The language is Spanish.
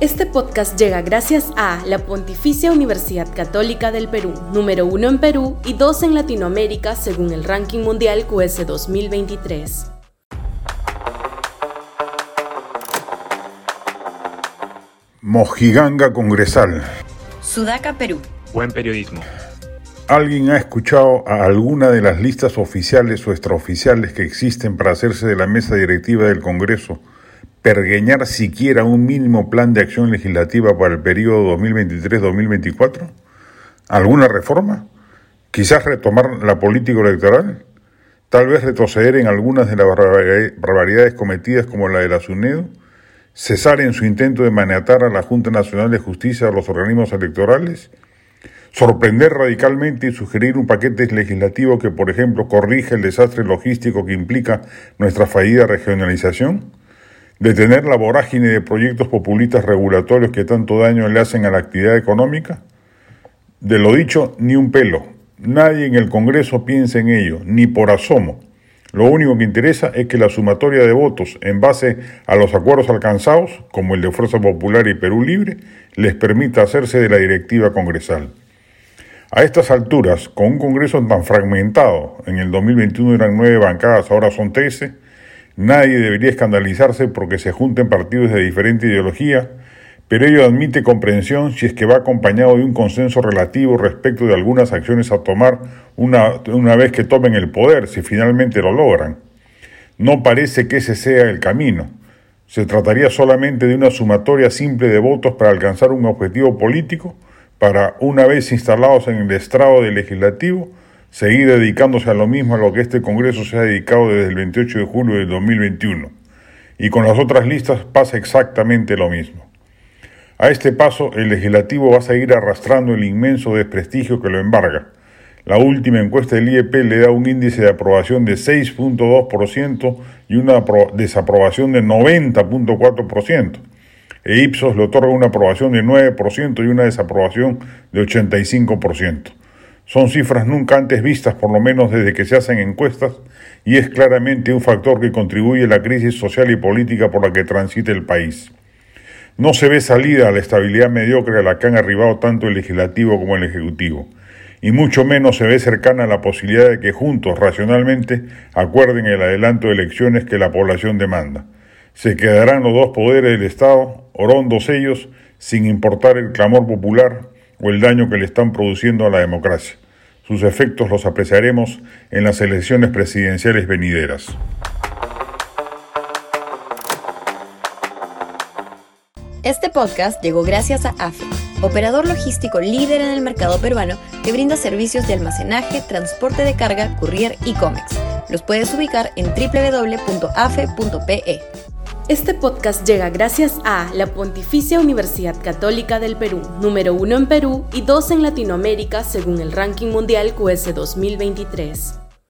Este podcast llega gracias a la Pontificia Universidad Católica del Perú, número uno en Perú y dos en Latinoamérica según el ranking mundial QS 2023. Mojiganga Congresal. Sudaca, Perú. Buen periodismo. ¿Alguien ha escuchado a alguna de las listas oficiales o extraoficiales que existen para hacerse de la mesa directiva del Congreso pergueñar siquiera un mínimo plan de acción legislativa para el periodo 2023-2024? ¿Alguna reforma? ¿Quizás retomar la política electoral? ¿Tal vez retroceder en algunas de las barbaridades cometidas como la de la SUNEDO? ¿Cesar en su intento de maniatar a la Junta Nacional de Justicia a los organismos electorales? ¿Sorprender radicalmente y sugerir un paquete legislativo que, por ejemplo, corrija el desastre logístico que implica nuestra fallida regionalización? Detener la vorágine de proyectos populistas regulatorios que tanto daño le hacen a la actividad económica? De lo dicho, ni un pelo. Nadie en el Congreso piensa en ello, ni por asomo. Lo único que interesa es que la sumatoria de votos en base a los acuerdos alcanzados, como el de Fuerza Popular y Perú Libre, les permita hacerse de la directiva congresal. A estas alturas, con un Congreso tan fragmentado, en el 2021 eran nueve bancadas, ahora son trece, Nadie debería escandalizarse porque se junten partidos de diferente ideología, pero ello admite comprensión si es que va acompañado de un consenso relativo respecto de algunas acciones a tomar una, una vez que tomen el poder, si finalmente lo logran. No parece que ese sea el camino. Se trataría solamente de una sumatoria simple de votos para alcanzar un objetivo político, para, una vez instalados en el estrado del legislativo, seguir dedicándose a lo mismo a lo que este Congreso se ha dedicado desde el 28 de julio del 2021. Y con las otras listas pasa exactamente lo mismo. A este paso, el legislativo va a seguir arrastrando el inmenso desprestigio que lo embarga. La última encuesta del IEP le da un índice de aprobación de 6.2% y una desaprobación de 90.4%. E Ipsos le otorga una aprobación de 9% y una desaprobación de 85%. Son cifras nunca antes vistas, por lo menos desde que se hacen encuestas, y es claramente un factor que contribuye a la crisis social y política por la que transita el país. No se ve salida a la estabilidad mediocre a la que han arribado tanto el legislativo como el ejecutivo, y mucho menos se ve cercana la posibilidad de que juntos, racionalmente, acuerden el adelanto de elecciones que la población demanda. Se quedarán los dos poderes del Estado, orondos ellos, sin importar el clamor popular o el daño que le están produciendo a la democracia. Sus efectos los apreciaremos en las elecciones presidenciales venideras. Este podcast llegó gracias a AFE, operador logístico líder en el mercado peruano que brinda servicios de almacenaje, transporte de carga, courier y cómics. Los puedes ubicar en www.afe.pe. Este podcast llega gracias a la Pontificia Universidad Católica del Perú, número uno en Perú y dos en Latinoamérica según el ranking mundial QS 2023.